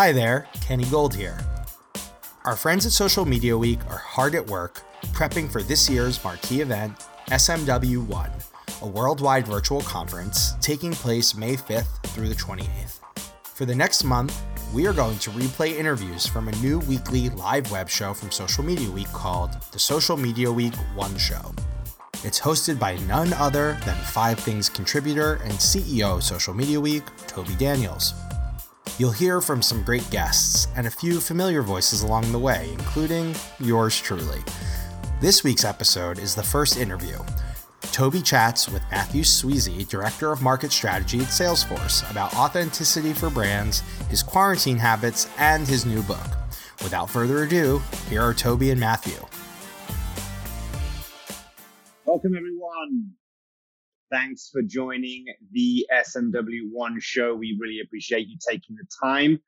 Hi there, Kenny Gold here. Our friends at Social Media Week are hard at work prepping for this year's marquee event, SMW 1, a worldwide virtual conference taking place May 5th through the 28th. For the next month, we are going to replay interviews from a new weekly live web show from Social Media Week called the Social Media Week 1 Show. It's hosted by none other than Five Things contributor and CEO of Social Media Week, Toby Daniels. You'll hear from some great guests and a few familiar voices along the way, including yours truly. This week's episode is the first interview. Toby chats with Matthew Sweezey, Director of Market Strategy at Salesforce, about authenticity for brands, his quarantine habits, and his new book. Without further ado, here are Toby and Matthew. Welcome, everyone. Thanks for joining the SMW1 show. We really appreciate you taking the time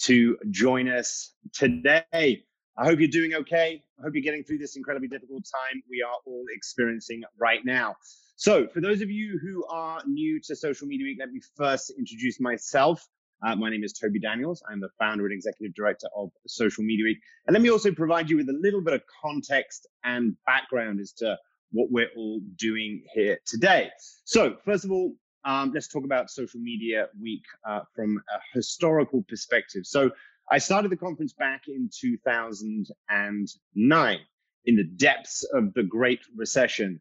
to join us today. I hope you're doing okay. I hope you're getting through this incredibly difficult time we are all experiencing right now. So, for those of you who are new to Social Media Week, let me first introduce myself. Uh, my name is Toby Daniels. I'm the founder and executive director of Social Media Week. And let me also provide you with a little bit of context and background as to what we're all doing here today. So, first of all, um, let's talk about Social Media Week uh, from a historical perspective. So, I started the conference back in 2009 in the depths of the Great Recession,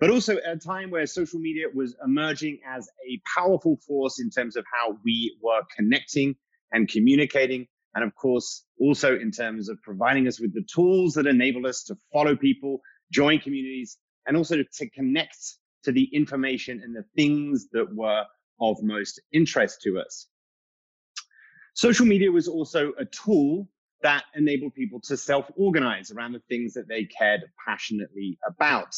but also at a time where social media was emerging as a powerful force in terms of how we were connecting and communicating. And of course, also in terms of providing us with the tools that enable us to follow people, join communities, and also to connect to the information and the things that were of most interest to us. Social media was also a tool that enabled people to self organize around the things that they cared passionately about.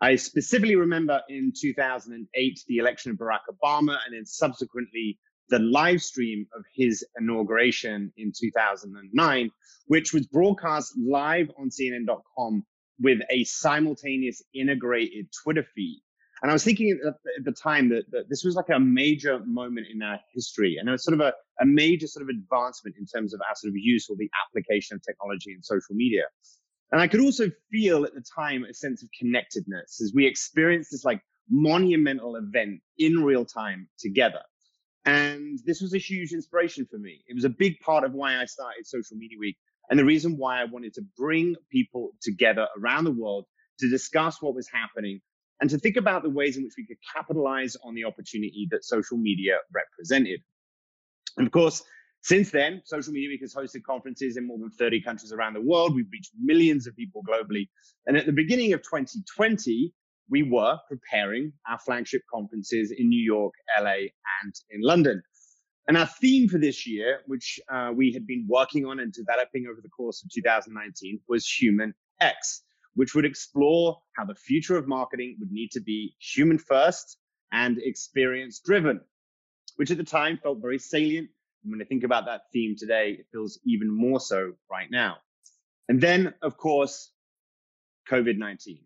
I specifically remember in 2008 the election of Barack Obama and then subsequently the live stream of his inauguration in 2009, which was broadcast live on CNN.com with a simultaneous integrated Twitter feed. And I was thinking at the time that, that, this was like a major moment in our history and it was sort of a, a major sort of advancement in terms of our sort of use or the application of technology and social media. And I could also feel at the time a sense of connectedness as we experienced this like monumental event in real time together. And this was a huge inspiration for me. It was a big part of why I started Social Media Week and the reason why I wanted to bring people together around the world to discuss what was happening and to think about the ways in which we could capitalize on the opportunity that social media represented. And of course, since then, Social Media Week has hosted conferences in more than 30 countries around the world. We've reached millions of people globally. And at the beginning of 2020, we were preparing our flagship conferences in New York, LA, and in London. And our theme for this year, which uh, we had been working on and developing over the course of 2019, was Human X, which would explore how the future of marketing would need to be human first and experience driven, which at the time felt very salient. And when I think about that theme today, it feels even more so right now. And then, of course, COVID 19.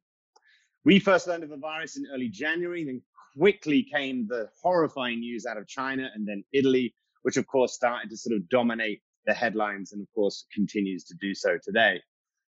We first learned of the virus in early January, then quickly came the horrifying news out of China and then Italy, which of course started to sort of dominate the headlines and of course continues to do so today.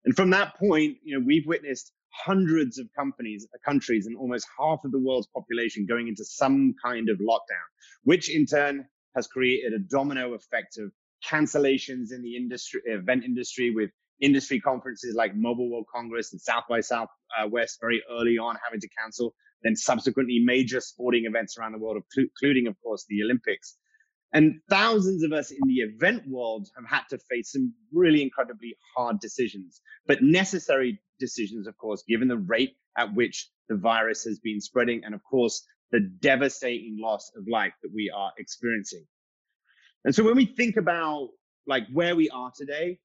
And from that point, you know, we've witnessed hundreds of companies, uh, countries, and almost half of the world's population going into some kind of lockdown, which in turn has created a domino effect of cancellations in the industry, event industry, with industry conferences like Mobile World Congress and South by Southwest very early on having to cancel, then subsequently major sporting events around the world, including, of course, the Olympics. And thousands of us in the event world have had to face some really incredibly hard decisions, but necessary decisions, of course, given the rate at which the virus has been spreading and, of course, the devastating loss of life that we are experiencing. And so when we think about like where we are today,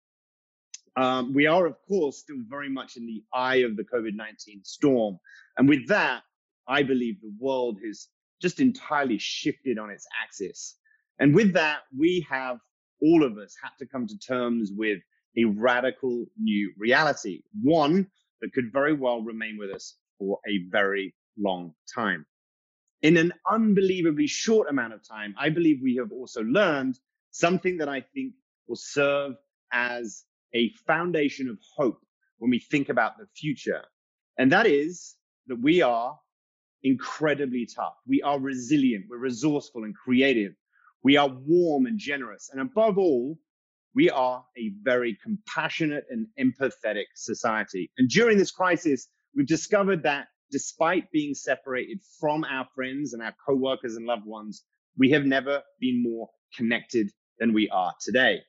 um, we are, of course, still very much in the eye of the COVID 19 storm. And with that, I believe the world has just entirely shifted on its axis. And with that, we have all of us had to come to terms with a radical new reality, one that could very well remain with us for a very long time. In an unbelievably short amount of time, I believe we have also learned something that I think will serve as a foundation of hope when we think about the future. And that is that we are incredibly tough. We are resilient. We're resourceful and creative. We are warm and generous. And above all, we are a very compassionate and empathetic society. And during this crisis, we've discovered that despite being separated from our friends and our coworkers and loved ones, we have never been more connected than we are today.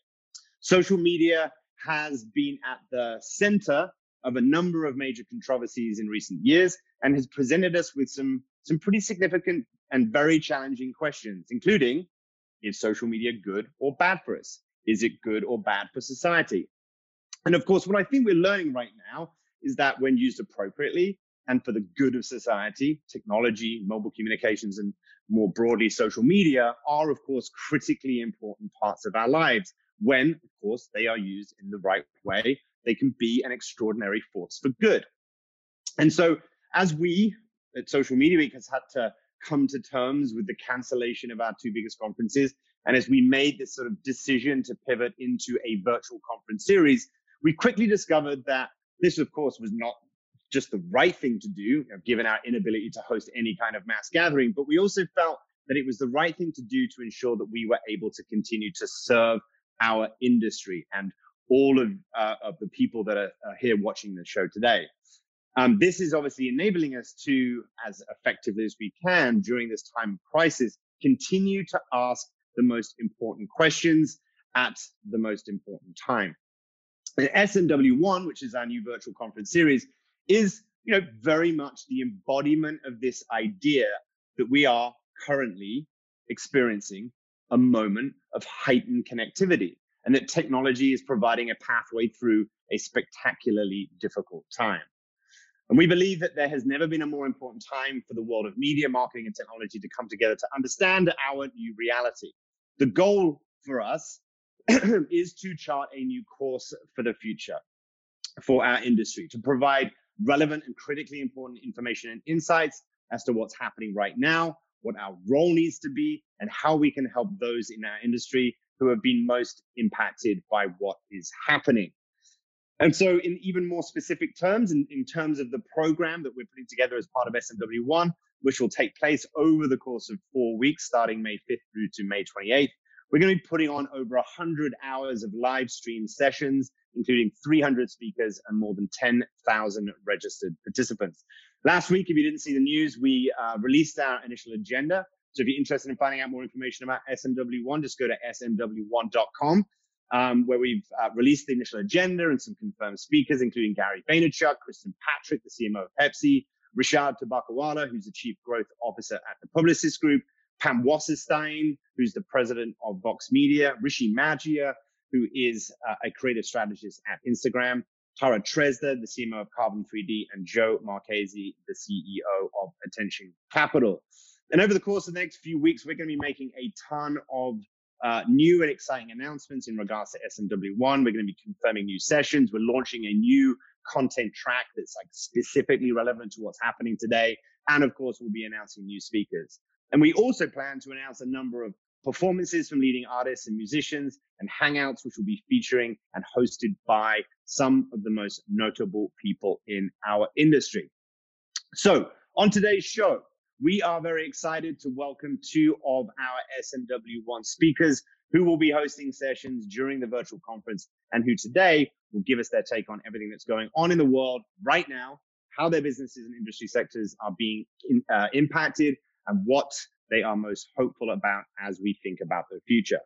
Social media has been at the center of a number of major controversies in recent years and has presented us with some, some pretty significant and very challenging questions, including is social media good or bad for us? Is it good or bad for society? And of course, what I think we're learning right now is that when used appropriately and for the good of society, technology, mobile communications, and more broadly, social media are, of course, critically important parts of our lives when, of course, they are used in the right way they can be an extraordinary force for good. And so, as we at Social Media Week has had to come to terms with the cancellation of our two biggest conferences, and as we made this sort of decision to pivot into a virtual conference series, we quickly discovered that this, of course, was not just the right thing to do, you know, given our inability to host any kind of mass gathering, but we also felt that it was the right thing to do to ensure that we were able to continue to serve our industry and all of, uh, of the people that are, are, here watching the show today. Um, this is obviously enabling us to, as effectively as we can during this time of crisis, continue to ask the most important questions at the most important time. And SMW1, which is our new virtual conference series, is you know very much the embodiment of this idea that we are currently experiencing a moment of heightened connectivity and that technology is providing a pathway through a spectacularly difficult time. And we believe that there has never been a more important time for the world of media, marketing, and technology to come together to understand our new reality. The goal for us is to chart a new course for the future for our industry, to provide relevant and critically important information and insights as to what's happening right now, what our role needs to be, and how we can help those in our industry who have been most impacted by what is happening. And so, in even more specific terms, in, in terms of the program that we're putting together as part of SMW1, which will take place over the course of four weeks, starting May 5th through to May 28th, we're going to be putting on over 100 hours of live stream sessions, including 300 speakers and more than 10,000 registered participants. Last week, if you didn't see the news, we uh, released our initial agenda so if you're interested in finding out more information about SMW1, just go to smw1.com, um, where we've uh, released the initial agenda and some confirmed speakers, including Gary Vaynerchuk, Kristin Patrick, the CMO of Pepsi, Rishad Tobaccowala, who's the Chief Growth Officer at the Publicis Groupe, Pam Wasserstein, who's the President of Vox Media, Rishi Magia, who is uh, a creative strategist at Instagram, Dara Treseder, the CMO of Carbon 3D, and Joe Marchese, the CEO of Attention Capital. And over the course of the next few weeks, we're going to be making a ton of uh, new and exciting announcements in regards to SMW1. We're going to be confirming new sessions. We're launching a new content track that's like specifically relevant to what's happening today. And of course, we'll be announcing new speakers. And we also plan to announce a number of performances from leading artists and musicians and hangouts, which will be featuring and hosted by some of the most notable people in our industry. So on today's show, we are very excited to welcome two of our SMW1 speakers who will be hosting sessions during the virtual conference and who today will give us their take on everything that's going on in the world right now, how their businesses and industry sectors are being in, uh, impacted, and what they are most hopeful about as we think about the future.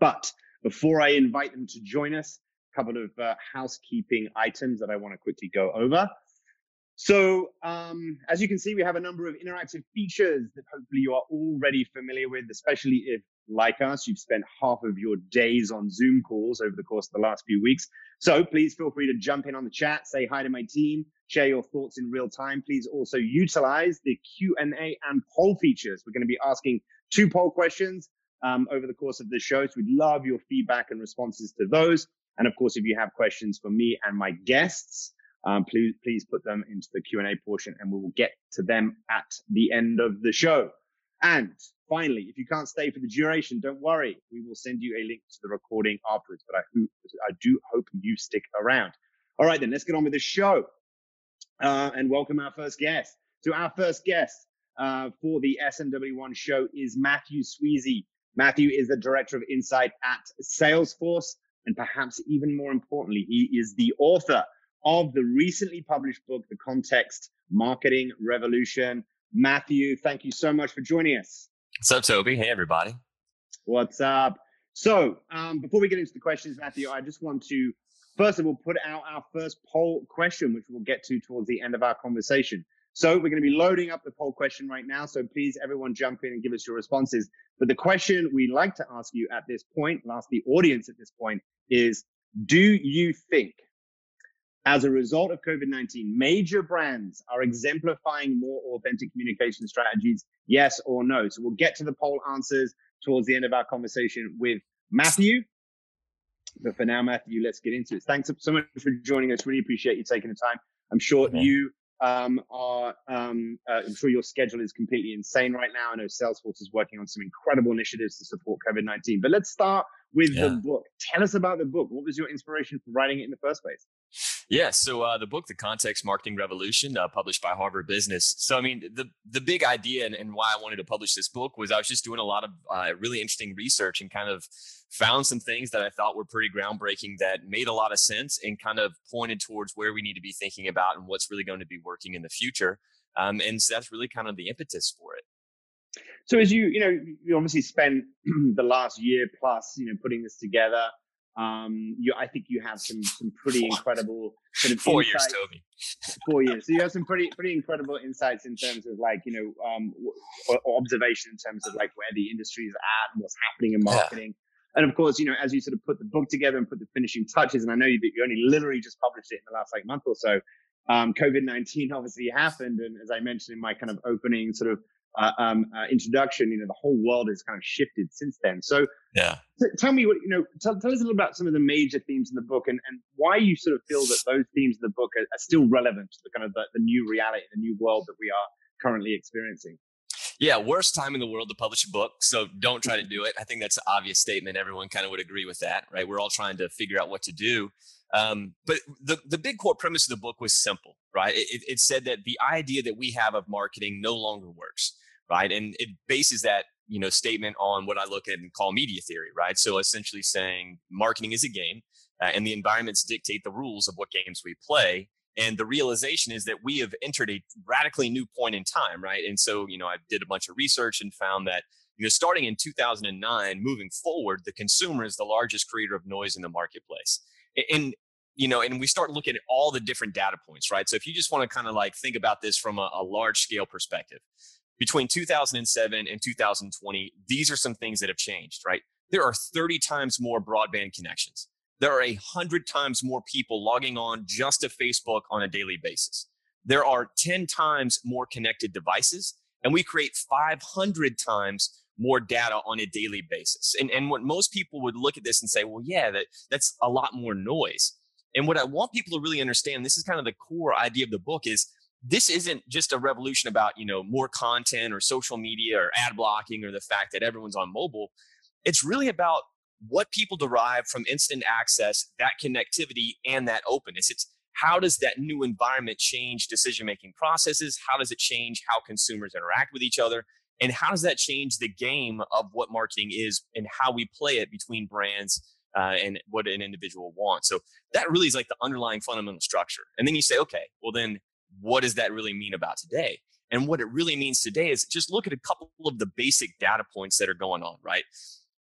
But before I invite them to join us, a couple of uh, housekeeping items that I want to quickly go over. So um, as you can see, we have a number of interactive features that hopefully you are already familiar with, especially if, like us, you've spent half of your days on Zoom calls over the course of the last few weeks. So please feel free to jump in on the chat, say hi to my team, share your thoughts in real time. Please also utilize the Q&A and poll features. We're going to be asking two poll questions um, over the course of the show. So we'd love your feedback and responses to those. And of course, if you have questions for me and my guests, um, please please put them into the Q&A portion and we will get to them at the end of the show. And finally, if you can't stay for the duration, don't worry. We will send you a link to the recording afterwards. But I, I do hope you stick around. All right, then let's get on with the show uh, and welcome our first guest. So our first guest uh, for the SMW1 show is Matthew Sweezey. Matthew is the director of insight at Salesforce, and perhaps even more importantly, he is the author of the recently published book, The Context Marketing Revolution. Matthew, thank you so much for joining us. What's up, Toby? Hey, everybody. What's up? So, um, before we get into the questions, Matthew, I just want to first of all put out our first poll question, which we'll get to towards the end of our conversation. So, we're going to be loading up the poll question right now. So, please, everyone, jump in and give us your responses. But the question we like to ask you at this point, point, last the audience at this point, is Do you think as a result of COVID 19, major brands are exemplifying more authentic communication strategies, yes or no? So we'll get to the poll answers towards the end of our conversation with Matthew. But for now, Matthew, let's get into it. Thanks so much for joining us. Really appreciate you taking the time. I'm sure you um, are, um, uh, I'm sure your schedule is completely insane right now. I know Salesforce is working on some incredible initiatives to support COVID 19. But let's start with yeah. the book. Tell us about the book. What was your inspiration for writing it in the first place? Yeah, so uh, the book, The Context Marketing Revolution, uh, published by Harvard Business. So, I mean, the the big idea and, and, why I wanted to publish this book was I was just doing a lot of uh, really interesting research and kind of found some things that I thought were pretty groundbreaking that made a lot of sense and kind of pointed towards where we need to be thinking about and what's really going to be working in the future. Um, and so that's really kind of the impetus for it. So, as you you know, you obviously spent the last year plus, you know, putting this together. Um, you, I think you have some some pretty incredible sort of four insights. years, Toby. Four years. So you have some pretty pretty incredible insights in terms of like you know um, observation in terms of like where the industry is at and what's happening in marketing. Yeah. And of course, you know, as you sort of put the book together and put the finishing touches, and I know you, you only literally just published it in the last like month or so. Um, COVID nineteen obviously happened, and as I mentioned in my kind of opening sort of uh, um, uh, introduction, you know, the whole world has kind of shifted since then. So, yeah, t- tell me what you know. Tell, tell us a little about some of the major themes in the book, and, and why you sort of feel that those themes in the book are, are still relevant to the kind of the, the new reality, the new world that we are currently experiencing. Yeah, worst time in the world to publish a book. So don't try to do it. I think that's an obvious statement. Everyone kind of would agree with that, right? We're all trying to figure out what to do. Um, but the, the big core premise of the book was simple, right? It, it said that the idea that we have of marketing no longer works right? And it bases that you know statement on what I look at and call media theory, right? So essentially saying marketing is a game, uh, and the environments dictate the rules of what games we play. And the realization is that we have entered a radically new point in time, right? And so you know I did a bunch of research and found that you know starting in 2009, moving forward, the consumer is the largest creator of noise in the marketplace. And you know, and we start looking at all the different data points, right? So if you just want to kind of like think about this from a, a large scale perspective, between 2007 and 2020, these are some things that have changed, right? There are 30 times more broadband connections. There are a hundred times more people logging on just to Facebook on a daily basis. There are 10 times more connected devices, and we create 500 times more data on a daily basis. And, and what most people would look at this and say, well, yeah, that, that's a lot more noise. And what I want people to really understand, this is kind of the core idea of the book, is this isn't just a revolution about you know more content or social media or ad blocking or the fact that everyone's on mobile. It's really about what people derive from instant access that connectivity and that openness. It's how does that new environment change decision making processes? How does it change how consumers interact with each other? And how does that change the game of what marketing is and how we play it between brands uh, and what an individual wants? So that really is like the underlying fundamental structure. And then you say okay well then what does that really mean about today? And what it really means today is just look at a couple of the basic data points that are going on, right?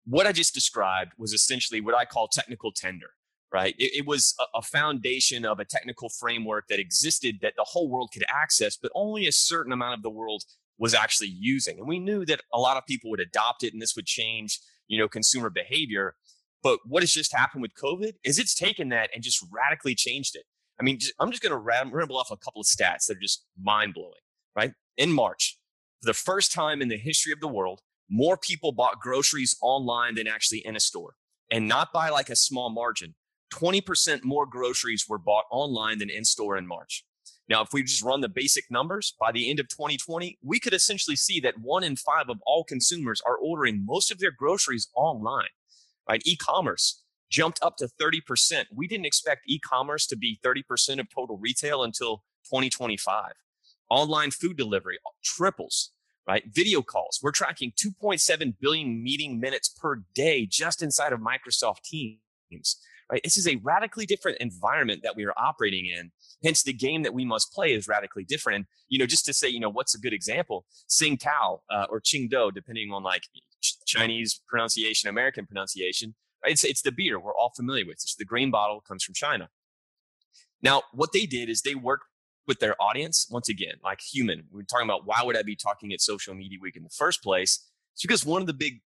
What I just described was essentially what I call technical tender, right? It, it was a, a foundation of a technical framework that existed that the whole world could access, but only a certain amount of the world was actually using. And we knew that a lot of people would adopt it and this would change, you know, consumer behavior. But what has just happened with COVID is it's taken that and just radically changed it. I mean, I'm just going to ramble off a couple of stats that are just mind blowing, right? In March, for the first time in the history of the world, more people bought groceries online than actually in a store, and not by like a small margin. 20% more groceries were bought online than in store in March. Now, if we just run the basic numbers by the end of 2020, we could essentially see that one in five of all consumers are ordering most of their groceries online, right? E commerce jumped up to 30%. We didn't expect e commerce to be 30% of total retail until 2025. Online food delivery triples, right? Video calls. We're tracking 2.7 billion meeting minutes per day just inside of Microsoft Teams, right? This is a radically different environment that we are operating in. Hence, the game that we must play is radically different. And, you know, just to say, you know, what's a good example? Tsingtao uh, or Qingdao, depending on like Chinese pronunciation, American pronunciation. It's, it's the beer we're all familiar with. It's the green bottle comes from China. Now, what they did is they worked with their audience. Once again, like human, we're talking about why would I be talking at Social Media Week in the first place? It's because one of the big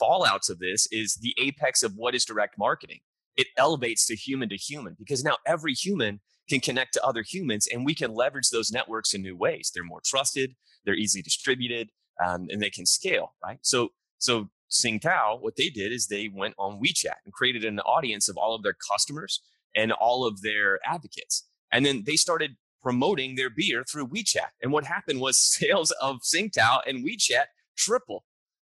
fallouts of this is the apex of what is direct marketing. It elevates to human to human because now every human can connect to other humans and we can leverage those networks in new ways. They're more trusted, they're easily distributed, um, and they can scale, right? So, so Tsingtao, what they did is they went on WeChat and created an audience of all of their customers and all of their advocates. And then they started promoting their beer through WeChat. And what happened was sales of Tsingtao and WeChat triple.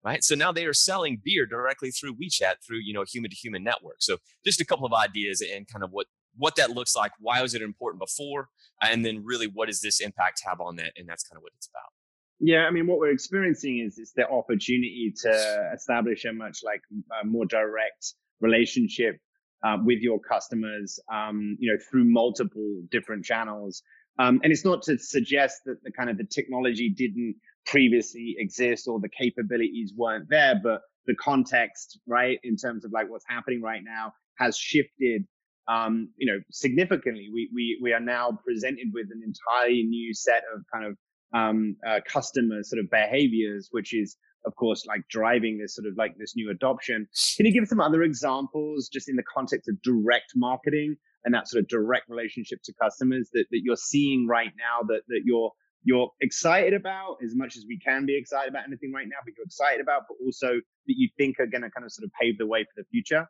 Right. So now they are selling beer directly through WeChat through, you know, human to human network. So just a couple of ideas and kind of what what that looks like. Why was it important before? And then really what does this impact have on that? And that's kind of what it's about. Yeah, I mean, what we're experiencing is is the opportunity to establish a much like a more direct relationship uh, with your customers, um, you know, through multiple different channels. Um, and it's not to suggest that the kind of the technology didn't previously exist or the capabilities weren't there, but the context, right, in terms of like what's happening right now has shifted, um, you know, significantly. We, we, we are now presented with an entirely new set of kind of, um, uh, customer sort of behaviors, which is, of course, like driving this sort of like this new adoption. Can you give some other examples just in the context of direct marketing and that sort of direct relationship to customers that, that you're seeing right now that, that you're you're excited about as much as we can be excited about anything right now, but you're excited about, but also that you think are going to kind of sort of pave the way for the future?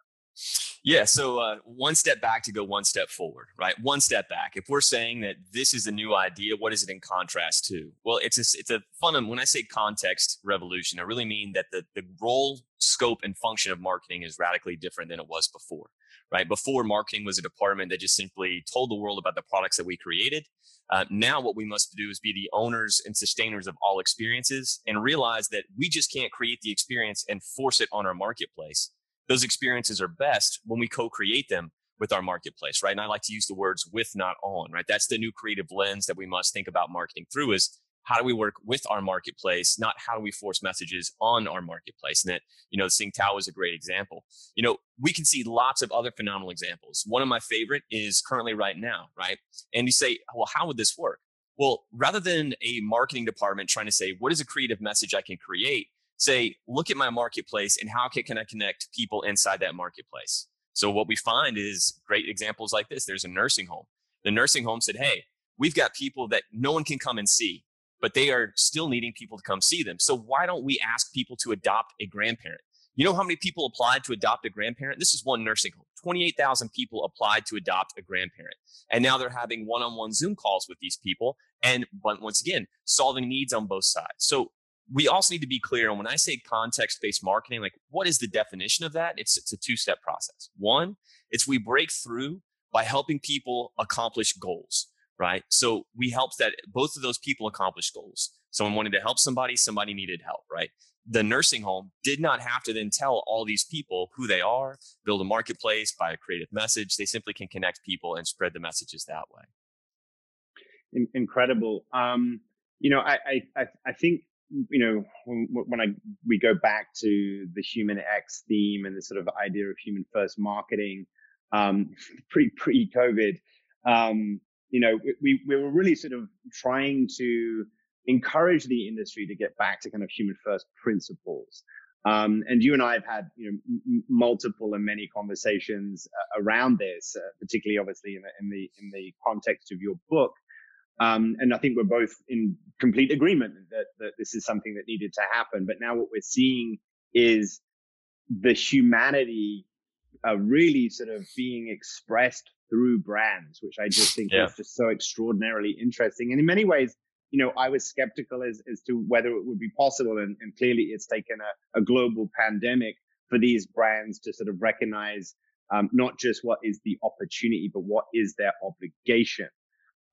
Yeah. So uh, one step back to go one step forward, right? One step back. If we're saying that this is a new idea, what is it in contrast to? Well, it's a, it's a fun. When I say context revolution, I really mean that the the role, scope, and function of marketing is radically different than it was before right? Before marketing was a department that just simply told the world about the products that we created. Uh, now, what we must do is be the owners and sustainers of all experiences and realize that we just can't create the experience and force it on our marketplace. Those experiences are best when we co create them with our marketplace, right? And I like to use the words with, not on, right? That's the new creative lens that we must think about marketing through is how do we work with our marketplace, not how do we force messages on our marketplace? And that, you know, Tsingtao is a great example. You know, we can see lots of other phenomenal examples. One of my favorite is currently right now, right? And you say, well, how would this work? Well, rather than a marketing department trying to say, what is a creative message I can create? Say, look at my marketplace and how can I connect people inside that marketplace? So what we find is great examples like this. There's a nursing home. The nursing home said, hey, we've got people that no one can come and see but they are still needing people to come see them. So why don't we ask people to adopt a grandparent? You know how many people applied to adopt a grandparent? This is one nursing home. 28,000 people applied to adopt a grandparent. And now they're having one on one Zoom calls with these people. And once again, solving needs on both sides. So we also need to be clear And when I say context based marketing, like what is the definition of that? It's, it's a two step process. One, it's we break through by helping people accomplish goals right? So we help that both of those people accomplish goals. Someone wanted to help somebody, somebody needed help, right? The nursing home did not have to then tell all these people who they are, build a marketplace, buy a creative message. They simply can connect people and spread the messages that way. Incredible. Um, you know, I, I, I think you know when, when I we go back to the human X theme and the sort of idea of human first marketing, um, pre pre COVID, um, you know, we, we were really sort of trying to encourage the industry to get back to kind of human first principles. Um, and you and I have had, you know, m- multiple and many conversations uh, around this, uh, particularly obviously in the, in the, in the context of your book. Um, and I think we're both in complete agreement that, that this is something that needed to happen. But now what we're seeing is the humanity uh, really sort of being expressed through brands, which I just think yeah. is just so extraordinarily interesting. And in many ways, you know, I was skeptical as, as to whether it would be possible. And, and clearly it's taken a, a, global pandemic for these brands to sort of recognize um, not just what is the opportunity, but what is their obligation.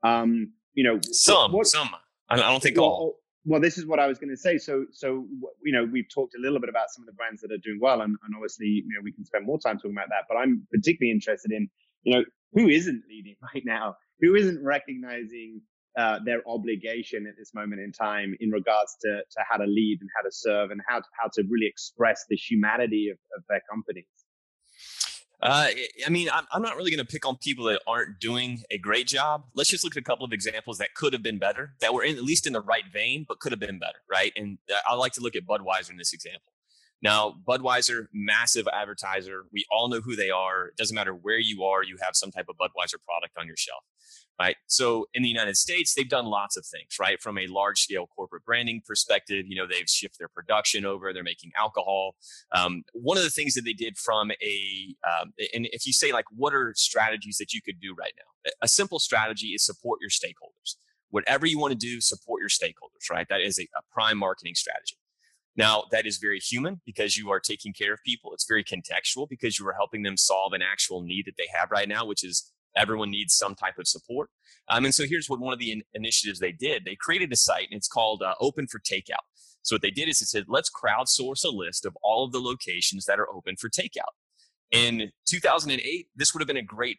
Um, you know, some, what, some, I don't think well, all. Well, this is what I was going to say. So, so you know, we've talked a little bit about some of the brands that are doing well, and, and obviously, you know, we can spend more time talking about that. But I'm particularly interested in, you know, who isn't leading right now, who isn't recognizing uh, their obligation at this moment in time in regards to, to how to lead and how to serve and how to, how to really express the humanity of, of their companies. Uh, I mean, I'm, I'm not really going to pick on people that aren't doing a great job. Let's just look at a couple of examples that could have been better, that were in, at least in the right vein, but could have been better, right? And uh, I like to look at Budweiser in this example. Now, Budweiser, massive advertiser. We all know who they are. It doesn't matter where you are, you have some type of Budweiser product on your shelf right? So in the United States, they've done lots of things, right? From a large scale corporate branding perspective, you know, they've shifted their production over, they're making alcohol. Um, one of the things that they did from a, um, and if you say like, what are strategies that you could do right now? A simple strategy is support your stakeholders. Whatever you want to do, support your stakeholders, right? That is a, a prime marketing strategy. Now, that is very human because you are taking care of people. It's very contextual because you are helping them solve an actual need that they have right now, which is everyone needs some type of support. Um, and so here's what one of the in- initiatives they did. They created a site and it's called uh, Open for Takeout. So what they did is it said, let's crowdsource a list of all of the locations that are open for takeout. In 2008, this would have been a great,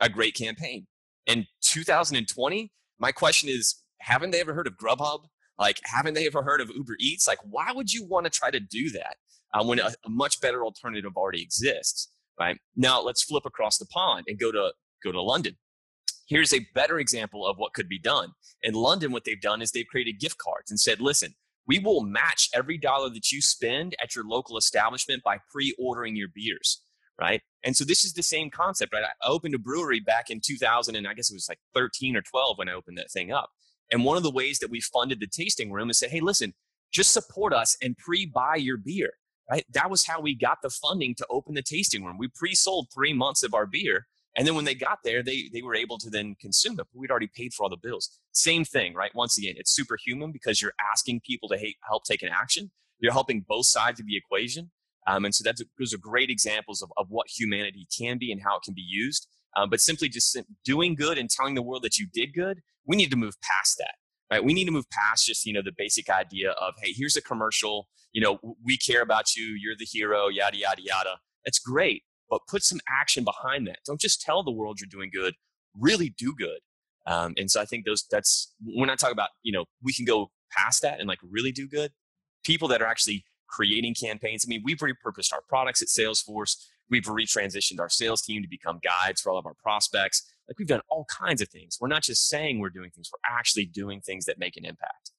a great campaign. In 2020, my question is, haven't they ever heard of Grubhub? Like, haven't they ever heard of Uber Eats? Like, why would you want to try to do that uh, when a, a much better alternative already exists? Right now, let's flip across the pond and go to go to London. Here's a better example of what could be done. In London, what they've done is they've created gift cards and said, listen, we will match every dollar that you spend at your local establishment by pre-ordering your beers right and so this is the same concept right i opened a brewery back in 2000 and i guess it was like 13 or 12 when i opened that thing up and one of the ways that we funded the tasting room is say hey listen just support us and pre-buy your beer right that was how we got the funding to open the tasting room we pre-sold three months of our beer and then when they got there, they they were able to then consume it. But we'd already paid for all the bills. Same thing, right? Once again, it's superhuman because you're asking people to help take an action. You're helping both sides of the equation. Um, and so that's those are great examples of, of what humanity can be and how it can be used. Um, but simply just doing good and telling the world that you did good, we need to move past that, right? We need to move past just you know the basic idea of hey, here's a commercial. You know, we care about you. You're the hero. Yada yada yada. That's great but put some action behind that. Don't just tell the world you're doing good, really do good. Um, and so I think those that's when I talk about, you know, we can go past that and like really do good. People that are actually creating campaigns. I mean, we've repurposed our products at Salesforce. We've retransitioned our sales team to become guides for all of our prospects. Like we've done all kinds of things. We're not just saying we're doing things, we're actually doing things that make an impact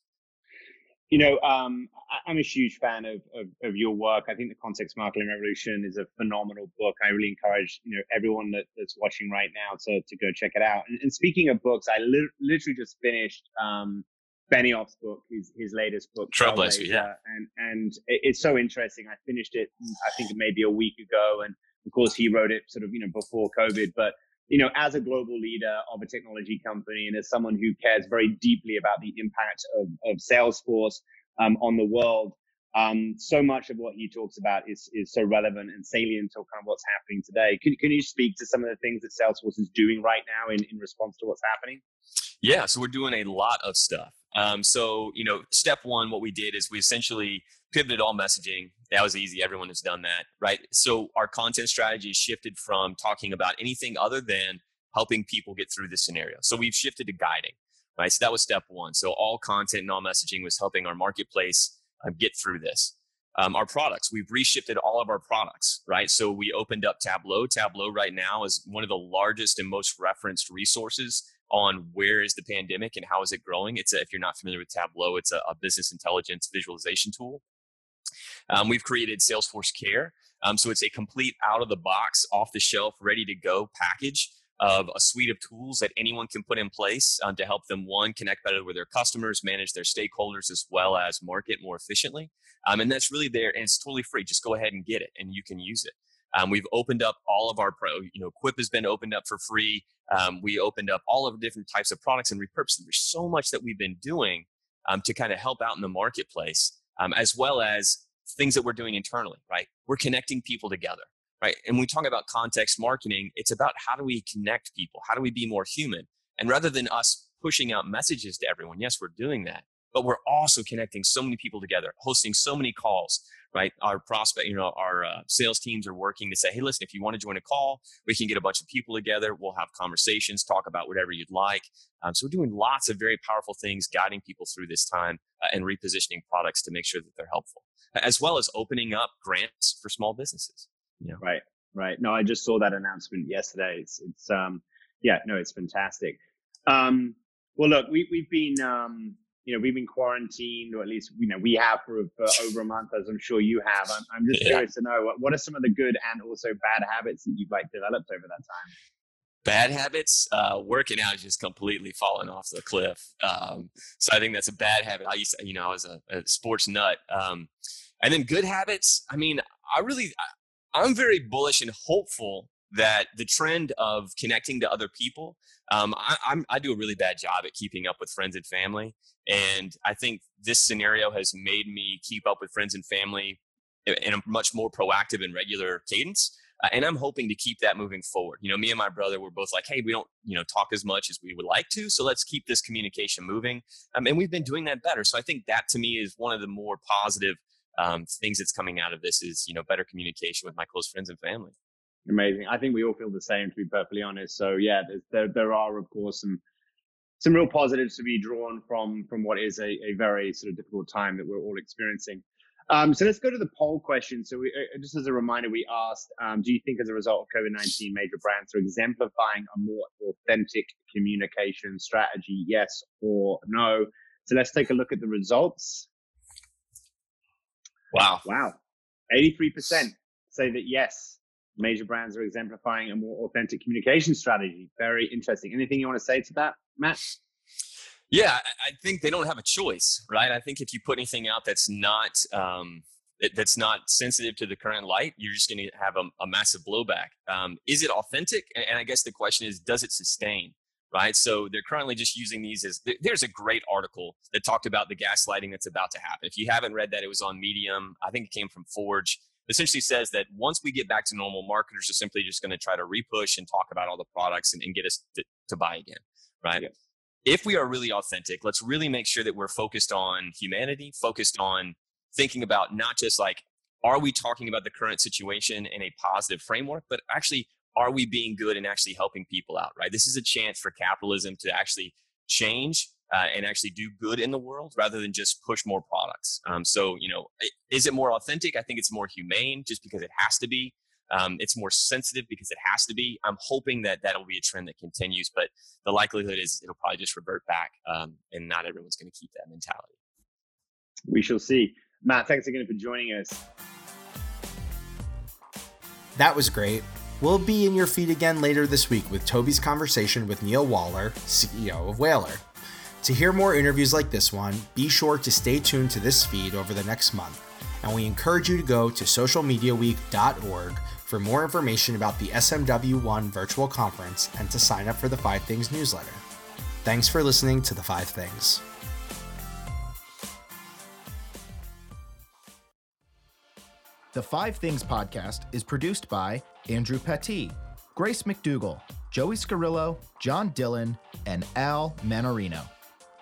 you know, um, I, am a huge fan of, of, of, your work. I think the Context Marketing Revolution is a phenomenal book. I really encourage, you know, everyone that, that's watching right now to, to go check it out. And, and speaking of books, I li- literally just finished, um, Benioff's book, his, his latest book, Trailblazer, yeah. And, and it's so interesting. I finished it, I think maybe a week ago. And of course he wrote it sort of, you know, before COVID, but you know, as a global leader of a technology company and as someone who cares very deeply about the impact of, of Salesforce um, on the world, um, so much of what he talks about is, is so relevant and salient to kind of what's happening today. Can, can you speak to some of the things that Salesforce is doing right now in, in response to what's happening? Yeah, so we're doing a lot of stuff. Um, so, you know, step one, what we did is we essentially pivoted all messaging. That was easy. Everyone has done that, right? So our content strategy shifted from talking about anything other than helping people get through this scenario. So we've shifted to guiding, right? So that was step one. So all content and all messaging was helping our marketplace uh, get through this. Um, our products, we've reshifted all of our products, right? So we opened up Tableau. Tableau right now is one of the largest and most referenced resources on where is the pandemic and how is it growing. It's a, if you're not familiar with Tableau, it's a, a business intelligence visualization tool. Um, we've created Salesforce Care. Um, so it's a complete out of the box, off the shelf, ready to go package of a suite of tools that anyone can put in place um, to help them one connect better with their customers, manage their stakeholders, as well as market more efficiently. Um, and that's really there, and it's totally free. Just go ahead and get it, and you can use it. Um, we've opened up all of our pro, you know, Quip has been opened up for free. Um, we opened up all of the different types of products and repurposed. There's so much that we've been doing um, to kind of help out in the marketplace, um, as well as things that we're doing internally, right? We're connecting people together, right? And when we talk about context marketing, it's about how do we connect people? How do we be more human? And rather than us pushing out messages to everyone, yes, we're doing that, but we're also connecting so many people together, hosting so many calls, right? Our prospect, you know, our uh, sales teams are working to say, hey, listen, if you want to join a call, we can get a bunch of people together. We'll have conversations, talk about whatever you'd like. Um, so we're doing lots of very powerful things, guiding people through this time uh, and repositioning products to make sure that they're helpful, as well as opening up grants for small businesses. Know? Right, right. No, I just saw that announcement yesterday. It's, it's um, yeah, no, it's fantastic. Um, well, look, we, we've been, um, you know, we've been quarantined, or at least, you know, we have for, for over a month, as I'm sure you have. I'm, I'm just yeah. curious to know what, what are some of the good and also bad habits that you've like developed over that time? Bad habits, uh, working out is just completely fallen off the cliff. Um, so I think that's a bad habit. I used to, you know, I was a, a sports nut. Um, and then good habits, I mean, I really, I, I'm very bullish and hopeful that the trend of connecting to other people, um, I, I'm, I do a really bad job at keeping up with friends and family. And I think this scenario has made me keep up with friends and family in a much more proactive and regular cadence. Uh, and I'm hoping to keep that moving forward. You know, me and my brother were both like, hey, we don't, you know, talk as much as we would like to. So let's keep this communication moving. Um, and we've been doing that better. So I think that to me is one of the more positive um, things that's coming out of this is, you know, better communication with my close friends and family. Amazing. I think we all feel the same, to be perfectly honest. So yeah, there there are of course some some real positives to be drawn from from what is a, a very sort of difficult time that we're all experiencing. Um, so let's go to the poll question. So we, uh, just as a reminder, we asked, um, do you think as a result of COVID-19, major brands are exemplifying a more authentic communication strategy? Yes or no? So let's take a look at the results. Wow. Wow. 83% say that yes, major brands are exemplifying a more authentic communication strategy. Very interesting. Anything you want to say to that, Matt? Yeah, I think they don't have a choice, right? I think if you put anything out that's not um, that's not sensitive to the current light, you're just going to have a, a, massive blowback. Um, is it authentic? And I guess the question is, does it sustain? Right. So they're currently just using these as there's a great article that talked about the gaslighting that's about to happen. If you haven't read that, it was on Medium. I think it came from Forge essentially says that once we get back to normal, marketers are simply just going to try to repush and talk about all the products and, and get us to, to, buy again, right? Yeah. If we are really authentic, let's really make sure that we're focused on humanity, focused on thinking about not just like, are we talking about the current situation in a positive framework, but actually, are we being good and actually helping people out, right? This is a chance for capitalism to actually change uh, and actually do good in the world rather than just push more products. Um, so, you know, is it more authentic? I think it's more humane just because it has to be. Um, it's more sensitive because it has to be. I'm hoping that that'll be a trend that continues, but the likelihood is it'll probably just revert back, um, and not everyone's going to keep that mentality. We shall see. Matt, thanks again for joining us. That was great. We'll be in your feed again later this week with Toby's conversation with Neil Waller, CEO of Whalar. To hear more interviews like this one, be sure to stay tuned to this feed over the next month, and we encourage you to go to socialmediaweek.org for more information about the SMW1 virtual conference and to sign up for the 5 Things newsletter. Thanks for listening to The 5 Things. The Five Things podcast is produced by Andrew Petit, Grace McDougall, Joey Scarillo, John Dillon, and Al Manorino.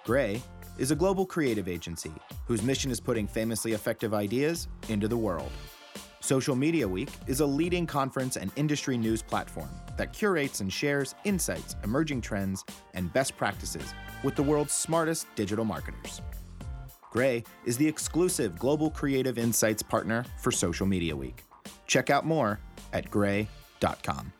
Grey is a global creative agency whose mission is putting famously effective ideas into the world. Social Media Week is a leading conference and industry news platform that curates and shares insights, emerging trends, and best practices with the world's smartest digital marketers. Grey is the exclusive global creative insights partner for Social Media Week. Check out more at grey.com.